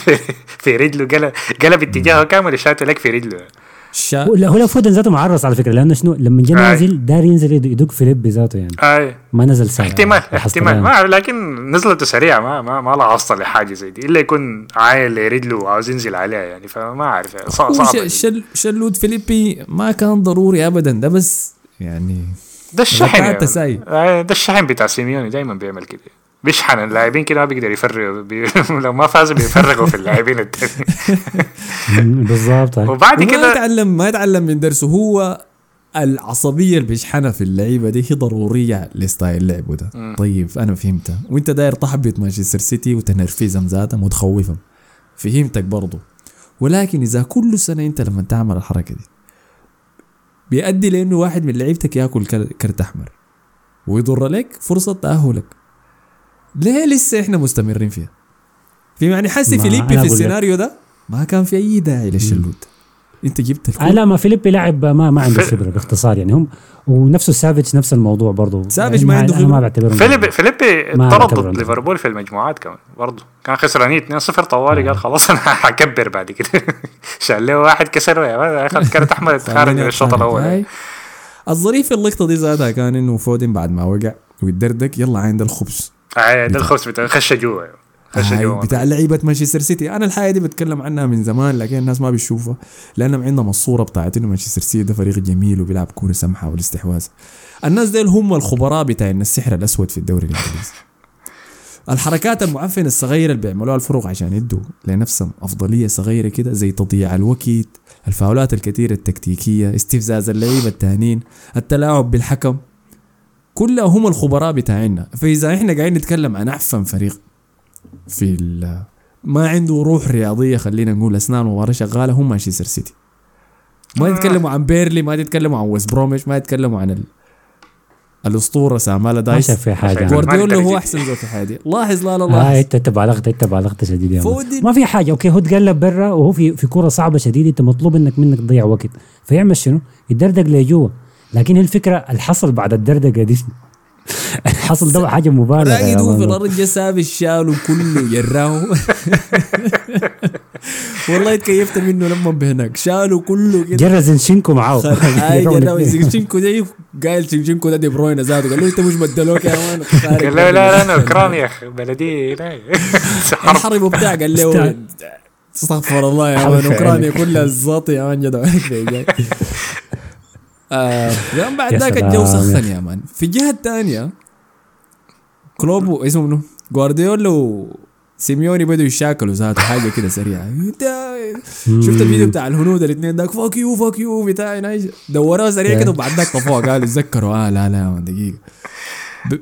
في رجله قلب قلب اتجاهه كامل شات لك في رجله. شا... هو هو فودن ذاته معرس على فكرة لأنه شنو؟ لما جا نازل دار ينزل يدق فيليب ذاته يعني. آي. ما نزل سريع احتمال احتمال. ما أعرف لكن نزلته سريعة ما ما ما لاحظت لحاجة زي دي. إلا يكون عايل رجله وعاوز ينزل عليها يعني فما أعرف يعني. صعب صعب شل شلود فيليبي ما كان ضروري ابدا. ده بس يعني ده الشحن يعني. ده الشحن بتاع سيميوني دايما بيعمل كده. بيشحن اللاعبين كده ما بيقدر يفرغ بي... لو ما فازوا بيفرغوا في اللاعبين التانيين. بالظبط وبعد كده ما يتعلم ما يتعلم من درسه هو العصبية اللي بيشحنها في اللعيبة دي هي ضرورية ل style لعبه ده. م. طيب أنا فهمتها. وأنت داير تحبط مانشستر سيتي وتنرفزهم ذاتهم وتخوفهم. فهمتك برضه ولكن إذا كل سنة أنت لما تعمل الحركة دي بيؤدي لأنه واحد من لعيبتك يأكل كرت أحمر ويضر لك فرصة تأهلك. ليه لسه إحنا مستمرين فيها؟ في يعني حسي فيليبي في السيناريو ده ما كان في أي داعي للشلوت. أنت جبت الكل. لا ما فيليبي لاعب ما ما عنده خبرة باختصار يعني. هم ونفسه سافيتش نفس الموضوع برضه. سافيتش ما عنده خبره ما بعتبره فيليبي فيليبي طرد ضد ليفربول في المجموعات كمان برضه. كان خسرانين 2-0 طوالي قال خلاص أنا حكبر بعد كده. شال له واحد كسره يا أخذ كرت أحمر خارج من الشوط الأول. الظريف في اللقطة دي ذاتها كان إنه فودن بعد ما وقع ويدردك يلا عند الخبز. آه ده الخبز بتاع خش جوا خش جوا بتاع لعيبة مانشستر سيتي. أنا الحاجة دي بتكلم عنها من زمان لكن الناس ما بيشوفها لأنهم عندهم الصورة بتاعت إنه مانشستر سيتي ده فريق جميل وبيلعب كورة سمحة والاستحواذ. الناس ديل هم الخبراء بتاعين السحر الأسود في الدوري الإنجليزي. الحركات المعفنة الصغيرة اللي بيعملوها الفرق عشان يدوا لنفسهم أفضلية صغيرة كده زي تضييع الوقت الفاولات الكثيره التكتيكية استفزاز اللعيبة التانيين التلاعب بالحكم. كلها هم الخبراء بتاعنا. فإذا إحنا قاعدين نتكلم عن أحسن فريق في ما عنده روح رياضية خلينا نقول أثناء المباراة شغالة هم مانشستر سيتي. ما يتكلموا عن بيرلي ما يتكلموا عن ويست بروميش ما يتكلموا عن ال... الاسطوره سامالا دايس. ما في حاجة. جوارديولا هو أحسن زول في حياتي. لاحظ لا لا لاحظ. آه انت أنت بالغت أنت بالغت شديد يا ما في حاجة. أوكي هو تقلب برا وهو في في كوره صعبة شديد أنت مطلوب انك منك تضيع وقت. فيعمل شنو؟ يدردق لجوا. لكن الفكرة الحصل بعد الدردقة دي. الحصل ده حاجة مبالغة راقد هو في الأرض جا ساب الشال كله يراه والله تكيفت منه لما بهناك. شالوا كله كده. جرى زنشينكو معاه. اي جرى زنشينكو ده قايل زنشينكو ده دي بروين ذاته. قال له انت مش مدلوك يا مان قال له لا لا أنا أوكرانيا بلدي الحرب وبتاع قال له استغفر الله يا مان أوكرانيا كلها الزاط يا مان جدع آه بعد ذاك. الجو سخن يا مان. في الجهه الثانية كلوب اسمه منو؟ جوارديولا وسيميوني بدوا يشاكلوا ذاته حاجة كده سريعة. انت شفت الفيديو بتاع الهنود الاثنين داك fuck you fuck you بتاع دوروها سريع كده وبعد ذاك طفوها قالوا تذكروا آه لا لا دقيقة.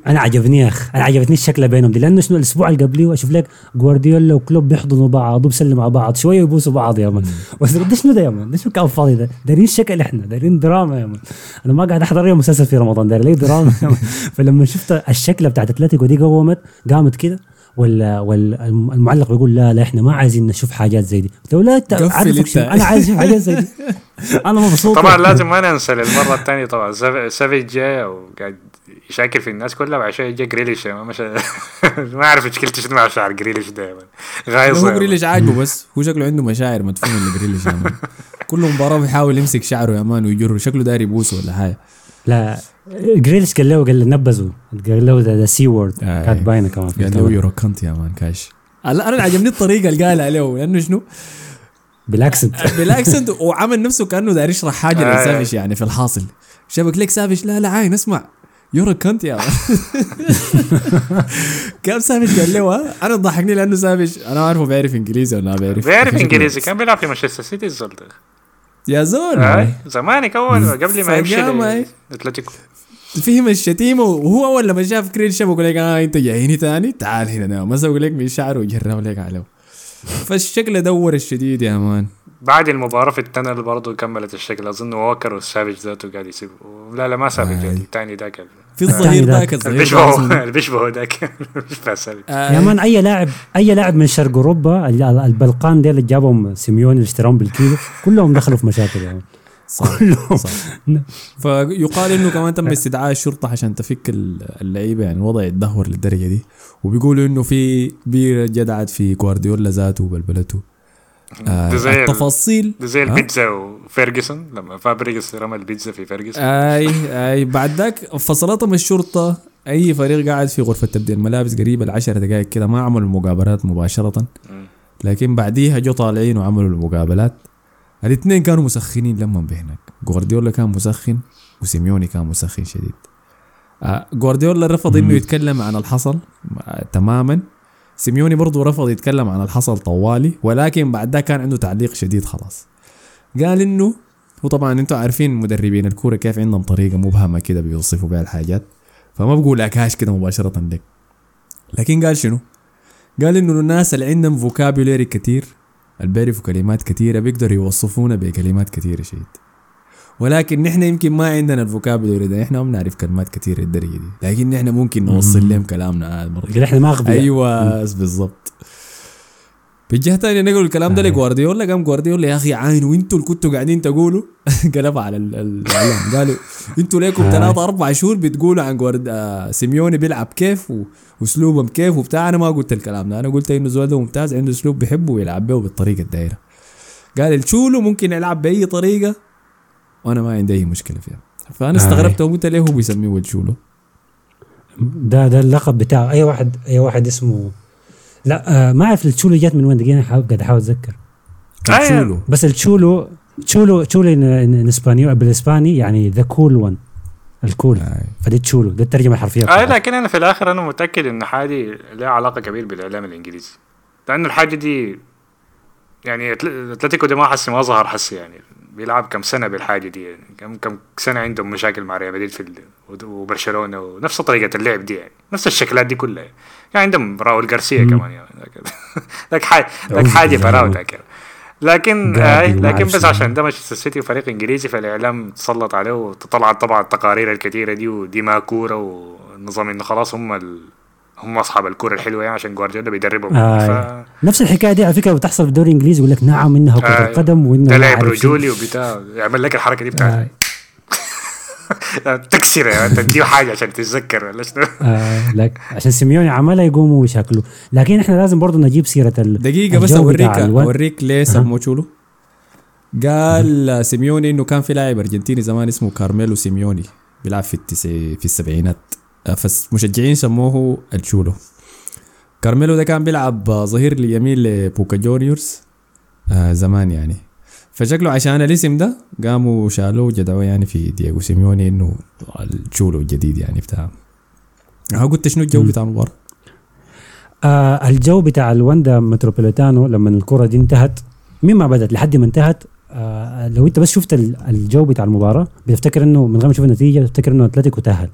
أنا عجبني يا اخ أنا عجبتني الشكل بينهم دي لأنه شنو الأسبوع اللي قبليه أشوف لك جوارديولا وكلوب بيحضنوا بعض وبيسلموا على بعض شوية يبوسوا بعض يا man. بس ده شنو ده يا man؟ ده شنو كان فاضي ده؟ دايرين شكل إحنا دايرين دراما يا man. أنا ما قاعد أحضر مسلسل في رمضان داير لي دراما. فلما شفت الشكله بتاعت أتلتيكو دي قومت قامت كده. ولا ولا المعلق بيقول لا لا إحنا ما عايزين نشوف حاجات زي دي. قلت له لا أنت. شنو؟ أنا عايز أشوف حاجات زي دي. أنا مبسوط طبعا لازم ما ننسى للمرة الثانية طبعا. ساف- سافيج جاي وقاعد يشاكل في الناس كلها شوية جا جريليش ما مش ما أعرف مشكلتي شنو مع شعر جريليش man. غايص هو. جريليش عاجبه بس هو شكله عنده مشاعر مدفونة لجريليش كل مباراة بيحاول يمسك شعره يا man ويجره. شكله داير يبوسه ولا حاجة. لا جريليش قال له قال له نبذوا قال له ذا سي وورد آه. كانت باينة كمان. قال له. يورو كنت يا مان كاش لا أنا عجبني الطريقة اللي قالها له لأنه شنو؟ بالأكسنت. بالأكسنت وعمل نفسه كأنه داير يشرح حاجة آه. لسافيش يعني في الحاصل. شبك لك سافيش؟ لا لا عاين اسمع. يورو كنت يا كم سافيش قال له ها؟ أنا ضحكني لأنه سافيش. أنا ما أعرفه بيعرف إنجليزي ولا ما بيعرف. بيعرف إنجليزي. كان بيلعب في مانشستر سيتي الزول ده. يا زول. زمانك أول قبل ما يمشي. اتلتيكو فهم الشتيمه وهو أول لما شاف كريل شاب يقول لك آه أنت جايني تاني تعال هنا نام. مسك لك من شعره وجراه لك عليه فالشكل دور الشديد يا مان. بعد المباراة في التنل برضه كملت الشكل. أظن ووكر والسافيج ذاته قاعد يسيب لا لا ما سافيج آه. الثاني ذاك في الظهير ذاك. ذاك الظهير. اسمه- البيشبه ذاك آه، يا مان أي لاعب أي لاعب من شرق أوروبا ال- ال- البلقان ديل اللي جابهم سيميوني اللي اشتراهم بالكيلو كلهم دخلوا في مشاكل يا مان صح. كلهم فيقال إنه كمان تم استدعاء الشرطه عشان تفك ال- اللعيبة يعني الوضع يتدهور للدرجة دي. وبيقولوا إنه في بيره جدعت في جوارديولا ذاته وبلبلته. ده زي ال- التفاصيل. ده زي؟ البيتزا وفيرجسون لما فابريجس رمى البيتزا في فيرجسون. أي أي بعد ذاك فصلتهم الشرطة. أي فريق قاعد في غرفة تبديل الملابس قريبه العشر دقائق كده ما عملوا المقابلات مباشرة. لكن بعديها جو طالعين وعملوا المقابلات. الاثنين كانوا مسخنين لما بهناك جوارديولا كان مسخن وسيميوني كان مسخن شديد. آه جوارديولا رفض إنه يتكلم عن الحصل. آه تماما. سيميوني برضه رفض يتكلم عن الحصل طوالي ولكن بعد ده كان عنده تعليق شديد خلاص. قال إنه وطبعا أنتم عارفين مدربين الكورة كيف عندهم طريقة مبهمة كده بيوصفوا بها الحاجات فما بقول ا كاش كده مباشرة لك. لكن قال شنو؟ قال إنه الناس اللي عندهم vocabulary كتير اللي بيعرفوا كلمات كثيرة بيقدروا يوصفونا بكلمات كثيرة شديد. ولكن نحن يمكن ما عندنا ال vocabulary ده. نحن ما بنعرف كلمات كثيرة الدرجة دي. لكن نحن ممكن نوصل لهم كلامنا هذا قال إحنا ما أغبياء. أيوه بالضبط. بالجهه الثانية نقول الكلام ده آه. لجوارديولا. قام جوارديولا يا أخي عاين وإنتوا اللي كنتوا قاعدين تقولوا؟ قلبها على ال- ال- الإعلام. قالوا إنتوا ليكم آه. ثلاثة أربع شهور بتقولوا عن جوارد آه سيميوني بيلعب كيف وأسلوبهم كيف وبتاع. أنا ما قلت الكلام ده. أنا قلت إنه زول ده ممتاز عنده أسلوب بيحبه ويلعب به بالطريقة الدايرة. قال التشولو ممكن يلعب بأي طريقة. وأنا ما عندي أي مشكلة فيها. فأنا آه. استغربت وقلت ليه هو بيسميه التشولو ده ده اللقب بتاعه. أي واحد أي واحد اسمه لا آه ما أعرف التشولو جات من وين. دقيقة قاعد أحاول أتذكر. آه، التشولو بس التشولو تشولو تشولو en- en- en español بالإسباني يعني the cool one ال cool آه. فدي تشولو. ده الترجمة الحرفية آه. لكن أنا في الآخر أنا متأكد إن حاجة لها علاقة كبير بالإعلام الإنجليزي. لأنه الحاجة دي يعني أتلتيكو دي ما حسي ما ظهر حسي يعني. بيلعب كم سنة بالحاجة دي يعني كم كم سنة عندهم مشاكل مع ريال مدريد في ال- وبرشلونة ونفس طريقة اللعب دي يعني نفس الشكلات دي كلها يعني, يعني عندهم راول جارسيا. كمان يعني ذاك- ذاك حاجة أعوذ حاجة. براو ذاك يعني. لكن آه لكن بس شنو. عشان ده مانشستر سيتي وفريق إنجليزي فالإعلام تسلط عليه وطلعت طبعا التقارير الكثيره دي ودي ما كورة والنظام انه خلاص هم. هم أصحاب الكوره الحلوة يعني عشان جوارديولا بيدربهم آه. ف... نفس الحكاية دي على فكرة بتحصل في الدوري الإنجليزي يقول لك نعم إنها كرة آه. القدم وانه ده شنو. رجولي وبتاع يعمل لك الحركة دي بتاعت آه. تكسر يعني تديه حاجة عشان تتذكر ولا شنو آه لك عشان سيميوني عملها يقوموا ويشكلوا لكن إحنا لازم برضو نجيب سيرة ال... دقيقة بس اوريك. أوريك ليه سموه تشولو قال سيميوني إنه كان في لاعب أرجنتيني زمان اسمه كارميلو سيميوني بيلعب في التسع في السبعينات فالمشجعين سموه التشولو كارميلو ده كان بيلعب ظهير اليمين لبوكا جونيورز آه زمان يعني فشكله عشان الاسم ده قاموا شالوه وجدعوه يعني في دييغو سيميوني إنه التشولو الجديد يعني بتاع ها قلت شنو الجو. بتاع المباراة؟ آه الجو بتاع الواندا متروبوليتانو لما الكرة دي انتهت من ما بدت لحد ما انتهت آه لو انت بس شفت ال- الجو بتاع المباراة بتفتكر إنه من غير ما تشوف النتيجة بتفتكر إنه أتلتيكو تأهل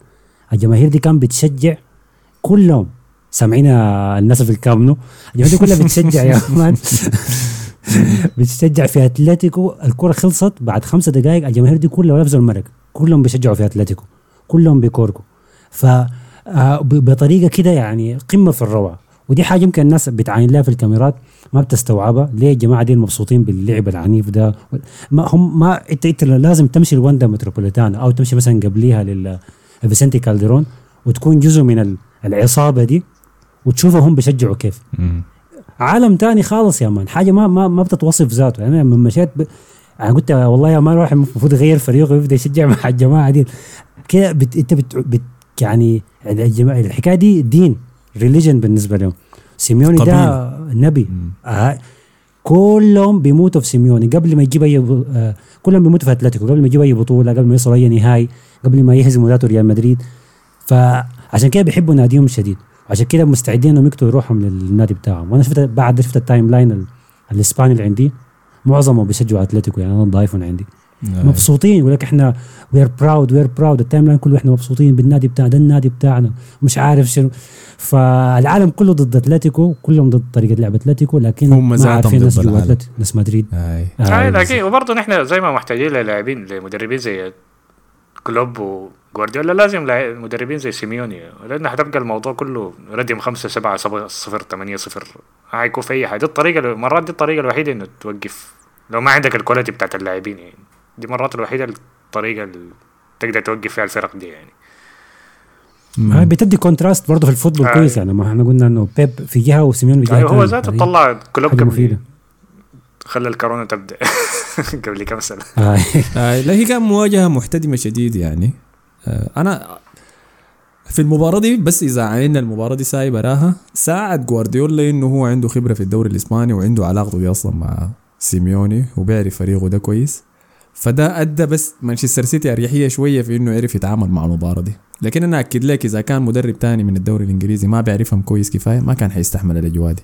الجماهير دي كان بتشجع كلهم. سامعين الناس في الكامب نو الجماهير دي كلها بتشجع يا مان بتشجع في أتلتيكو. الكرة خلصت بعد خمسة دقائق الجماهير دي كلها لابسه المرق كلهم بيشجعوا في أتلتيكو. كلهم بيكوركو ف آه، بطريقة كده يعني قمة في الروعة. ودي حاجة يمكن الناس بتعاين لها في الكاميرات ما بتستوعبها. ليه الجماعة دي مبسوطين باللعب العنيف ده؟ ما هم ما إنت إنت لازم تمشي الواندا متروبوليتانو أو تمشي مثلا قبليها لل فيسنتي كالديرون وتكون جزء من ال- العصابة دي وتشوفهم بيشجعوا كيف. عالم تاني خالص يا مان. حاجة ما ما ما بتتوصف ذاته. يعني أنا لما مشيت ب... أنا قلت والله يا مان الواحد المفروض يغير فريقه ويبدأ يشجع مع الجماعة دي. كده بت... أنت بت... بت... يعني الجماعة الحكاية دي دين religion بالنسبة لهم. سيميوني ده نبي. آه. كلهم بيموتوا في سيميوني. قبل ما يجيب أي ب- آه كلهم بيموتوا في أتلتيكو. قبل ما يجيب أي بطولة قبل ما يوصل أي نهائي قبل ما يهزموا ذاته ريال مدريد. فعشان كده بيحبوا ناديهم شديد. وعشان كده مستعدين إنهم يقتلوا روحهم للنادي بتاعهم. وأنا شفت بعد شفت ال timeline ال- الإسباني اللي عندي معظمهم بيشجعوا أتلتيكو يعني أنا ضايفهم عندي. مبسوطين يقول لك إحنا we are proud we are proud ال timeline كله إحنا مبسوطين بالنادي بتاعنا ده النادي بتاعنا مش عارف شنو. فالعالم كله ضد أتلتيكو كلهم ضد طريقة لعب أتلتيكو لكن هم ما عارفين ناس جوا ناس مدريد. اي آه،. لكن وبرضه نحن زي ما محتاجين للاعبين لمدربين زي كلوب وجوارديولا لازم مدربين زي سيميوني لأن هتبقى الموضوع كله ردم خمسة سبعة صفر صفر ثمانية صفر. هيكون في أي حاجة. دي الطريقة مرات دي الطريقة الوحيدة إنه توقف لو ما عندك ال quality بتاعت اللاعبين يعني. دي مرات الوحيدة الطريقة اللي تقدر توقف فيها الفرق دي يعني. آه، بتدي contrast برضه في ال football آه. كويس. يعني ما إحنا قلنا إنه بيب في جهة وسيميوني في جهة أيوة هو. ذاته طلع كلوب قبل خلى الكورونا تبدأ. قبل كم سنة. آه. آه لا هي كان مواجهة محتدمة شديد يعني. آه أنا في المباراة دي بس إذا عينا المباراة دي سايبة راها ساعد جوارديولا إنه هو عنده خبرة في الدوري الإسباني وعنده علاقته دي أصلا مع سيميوني وبيعرف فريقه ده كويس. فده أدى بس مانشستر سيتي أريحية شوية في إنه يعرف يتعامل مع المباراة دي. لكن أنا أكد لك إذا كان مدرب تاني من الدوري الإنجليزي ما بيعرفهم كويس كفاية ما كان حيستحمل الأجواء دي.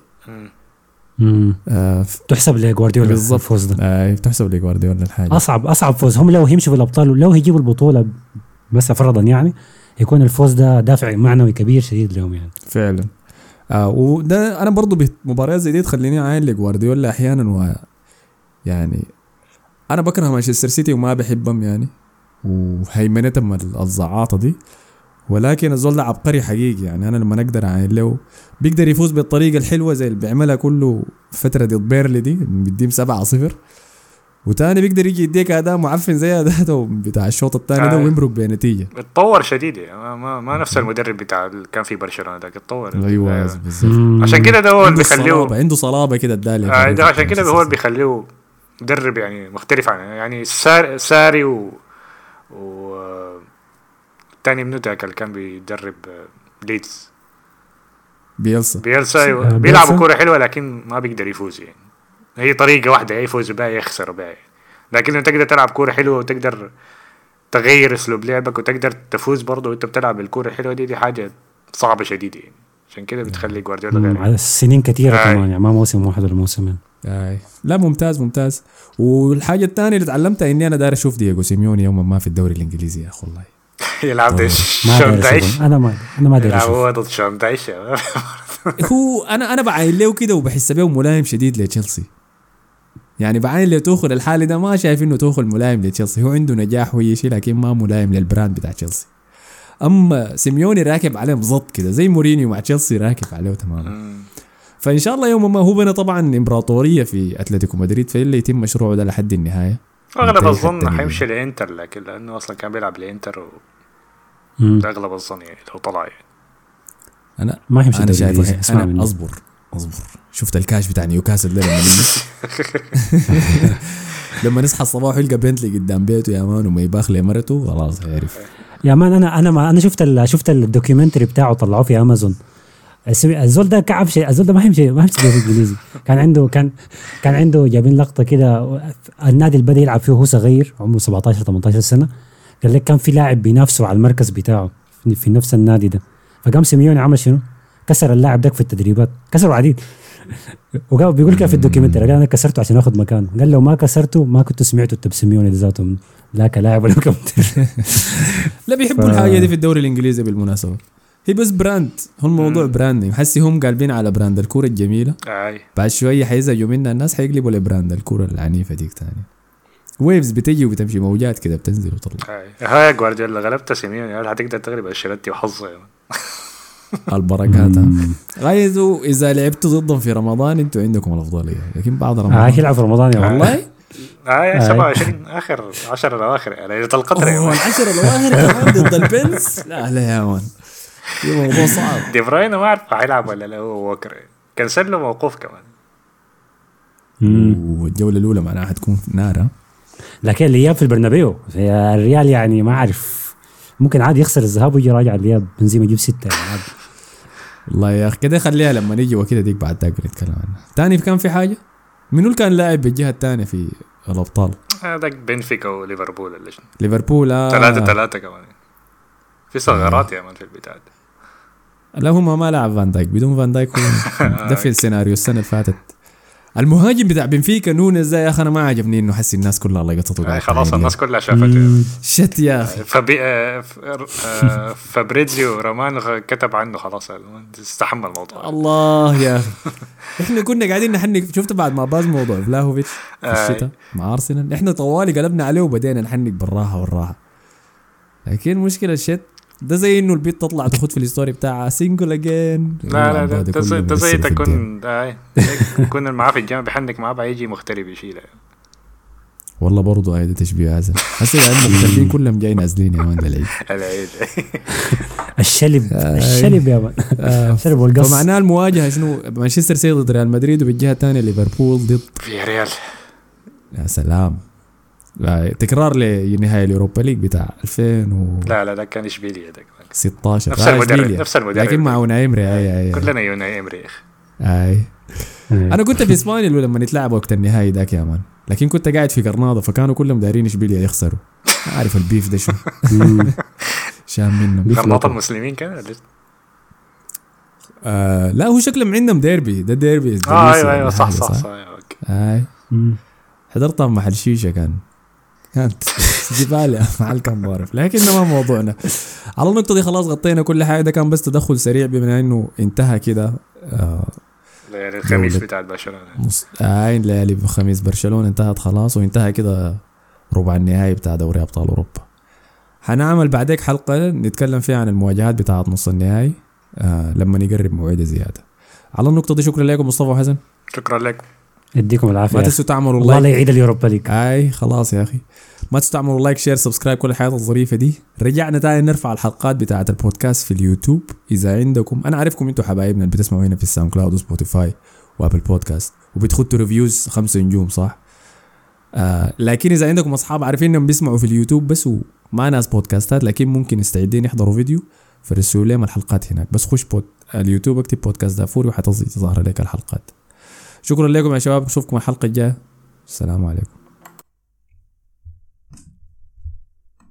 آه تحسب لجوارديولا بالظبط. الفوز ده. آه تحسب لجوارديولا الحاجة. أصعب أصعب فوز. هم لو هيمشوا في الأبطال لو هيجيبوا البطولة بس فرضا يعني يكون الفوز ده دافع معنوي كبير شديد لهم يعني. فعلا. آه وده أنا برضو بمباريات زي دي تخليني عاين لجوارديولا أحيانا و يعني أنا بكره مانشستر سيتي وما بحبهم يعني. وهيمنتهم ال- الزعاطة دي. ولكن الزول ده عبقري حقيقي يعني. أنا لما أقدر اعاين له بيقدر يفوز بالطريقة الحلوة زي اللي بيعملها كله فترة ضد بيرلي دي بيديم 7 0 وتاني بيقدر يجي يديك اداء معفن زي اداء بتاع الشوط الثاني ده آه. ويمرق بنتيجة. اتطور شديد يعني. ما, ما, ما نفس المدرب بتاع اللي كان في برشلونة ده اتطور. أيوه آه. بالظبط. عشان كده ده هو اللي بيخليه عنده صلابة كده ادالي آه ده عشان كده هو اللي بيخليه مدرب يعني مختلف عن يعني سار ساري و و الثاني منو ذاك اللي كان بيدرب آه، ليدز بيلسا بيلسا أيوة. آه، بيلعبوا بيلسا. كورة حلوة لكن ما بيقدر يفوز يعني هي طريقة واحدة يا يفوز بها يا يخسر بها يعني. لكن انت تقدر تلعب كورة حلوة وتقدر تغير أسلوب لعبك وتقدر تفوز برضه وأنت بتلعب الكورة الحلوة دي دي حاجة صعبة شديدة يعني عشان كده بتخلي جوارديولا مم. غير على سنين كثيرة آه. كمان يعني ما موسم واحد ولا موسمين آي. لا ممتاز ممتاز. والحاجة الثانية اللي تعلمتها إني أنا داير أشوف دييغو سيميوني يوما ما في الدوري الإنجليزي يا أخي والله. يلعب ضد شون دايش. أنا ما أنا ما أشوف هو ضد شون دايش هو أنا أنا بعاين له كده وبحس به ملائم شديد لتشيلسي. يعني بعاين لتوخيل الحالي ده ما شايف إنه توخيل ملائم لتشيلسي. هو عنده نجاح وهي شيء لكن ما ملائم لل brand بتاع تشيلسي. أما سيميوني راكب عليه بالضبط كده زي مورينيو مع تشيلسي راكب عليه تماما. فإن شاء الله يوم ما هو بنى طبعا إمبراطورية في أتلتيكو مدريد فالا يتم مشروعه ده لحد النهاية. أغلب الظن حيمشي لإنتر لكن لأنه أصلا كان بيلعب لإنتر. وده أغلب الظن يعني لو طلع يعني. أنا ما يمشي أنا شايف أنا مني. أصبر أصبر. شفت الكاش بتاع نيوكاسل ده لما نصحى الصباح يلقى بنتلي قدام بيته يا man وما يباخ لمرته خلاص هيعرف يا man أنا أنا ما أنا شفت ال- شفت ال documentary بتاعه طلعوه في أمازون. الزول ده كعب شيء. الزول ده ما يمشي ما يمشي دوري إنجليزي. كان عنده كان كان عنده جايبين لقطة كده. النادي اللي بدأ يلعب فيه وهو صغير عمره 17 18 سنة. قال لك كان في لاعب بينافسه على المركز بتاعه في- نفس النادي ده. فقام سيميوني عمل شنو؟ كسر اللاعب ده في التدريبات. كسره عديد. وقال بيقول كده في ال documentary. قال أنا كسرته عشان آخذ مكانه. قال لو ما كسرته ما كنت سمعته انت بسيميوني ذاته لا كلاعب ولا كمدرب لا بيحبوا الحاجة دي في الدوري الإنجليزي بالمناسبة. هي بس brand هو الموضوع branding حسي هم قالبين على brand الكورة الجميلة. أي. بعد شوية حيزعجوا منها الناس حيقلبوا ل brand الكورة العنيفة ديك تاني. waves بتجي وبتمشي موجات كده بتنزل وتطلع. أي. هاي جوارديولا غلبت سيميوني. هل حتقدر تغلب انشيلوتي وحظه يا مان. البركات ها. غايزوا إذا لعبتوا ضدهم في رمضان أنتوا عندكم الأفضلية. لكن بعد آه رمضان يلعب في رمضان يا والله والله. أي آي. 27 آخر 10 الأواخر يعني ليله القدر يا أوه مان. العشرة الأواخر كمان ضد البنز؟ لا لا يا مان. في موضوع صعب. دي بروين ما اعرف حيلعب ولا لا هو ووكر. كنسل له موقوف كمان. والجوله الأولى معناها حتكون نار ها؟ لكن الإياب في البرنابيو في الريال يعني ما أعرف. ممكن عادي يخسر الذهاب ويجي راجع الإياب بنزيما يجيب ستة يعني عادي. والله يا أخي كده خليها لما نيجي وكده ديك بعد ذاك نتكلم عنها. تاني كان في حاجة؟ منو اللي كان لاعب بالجهة الثانية في الأبطال؟ هذاك بنفيكا وليفربول ليفربول آه. ثلاثة ثلاثة كمان. في ثغرات يا man في البتاع ده. لا هم ما لعب فان دايك. بدون فان دايك ده في السيناريو السنة اللي فاتت. المهاجم بتاع بنفيكا نونز ده يا أخي أنا ما عجبني إنه حسي الناس كلها لقطته خلاص الناس كلها شافته. shit يا أخي. فبي... آه، آه، فابريزيو رومان كتب عنه خلاص استحمل الموضوع. الله يا أخي. إحنا كنا قاعدين نحنك شفت بعد ما باز موضوع فلاهوفيتش في آي. الشتاء مع أرسنال؟ إحنا طوالي قلبنا عليه وبدينا نحنك بالراحه والراحة. لكن مشكلة ال shit ده زي إنه البيت تطلع تاخد في الستوري بتاعها سينجل اجين لا لا ده- ده زي- ده زي تكون. يكون معاه في الجامعة بيحنك معاه بعد يجي مغترب يشيلها والله برضه هاي ده تشبيه هذا هسه يعني المختلفين كلهم جاي نازلين يا مان للعيد العيد. الشلب آي. الشلب يا مان. آه، الشلب والقص. فمعناه المواجهة شنو؟ مانشستر سيتي ضد ريال مدريد وبالجهة الثانية ليفربول ضد في ريال. يا سلام. لا، تكرار لنهائي اليوروبا ليج بتاع 2016 لا لا ده كان اشبيليا ده كمان. نفس آه، المدرب إشبيليا. نفس المدرب. لكن مع أوناي إمري أي أي كلنا يوناي إمري يا أخي. أي. إيه. أنا كنت في إسبانيا لما نتلاعب وقت النهائي ذاك يا مان. لكن كنت قاعد في قرناطه فكانوا كلهم دايرين اشبيليا يخسروا. ما عارف البيف ده شو. شام منهم. لوكو. المسلمين كان ولا- آه لا هو شكلهم عندهم ديربي. ده ديربي آه أيوه أيوه صح صح صح؟ أيوة، أوكي. أي. مم. حضرتها في محل شيشة كان. كانت زباله محل كان ظارف لكن ما موضوعنا. على النقطة دي خلاص غطينا كل حاجة. ده كان بس تدخل سريع بما إنه انتهى كده آه يعني الخميس. بتاع برشلونه نص آه ليالي بخميس برشلونة انتهت خلاص وانتهى كده ربع النهائي بتاع دوري أبطال أوروبا. حنعمل بعدك حلقة نتكلم فيها عن المواجهات بتاعت نص النهائي آه لما نقرب موعد زيادة. على النقطة دي شكرا لكم مصطفى وحسن. شكرا لك يديكم العافية. ما. تنسوا تعملوا الله لا يعيد اليوروبا league. أي خلاص يا أخي. ما تستعملوا like share subscribe كل الحاجات الظريفة دي. رجعنا تاني نرفع الحلقات بتاعه البودكاست في اليوتيوب. إذا عندكم أنا عارفكم أنتم حبايبنا اللي بتسمعوا هنا في الساوند كلاود وسبوتيفاي وأبل بودكاست وبتخطوا reviews خمسة نجوم صح؟ آه لكن إذا عندكم أصحاب عارفين إنهم بيسمعوا في اليوتيوب بس وما ناس بودكاستات لكن ممكن مستعدين يحضروا فيديو فرسلوا لهم الحلقات هناك. بس خش بود اليوتيوب اكتب بودكاست دافوري وحتظهر لك الحلقات. شكرا لكم يا شباب أشوفكم الحلقة الجاية. السلام عليكم.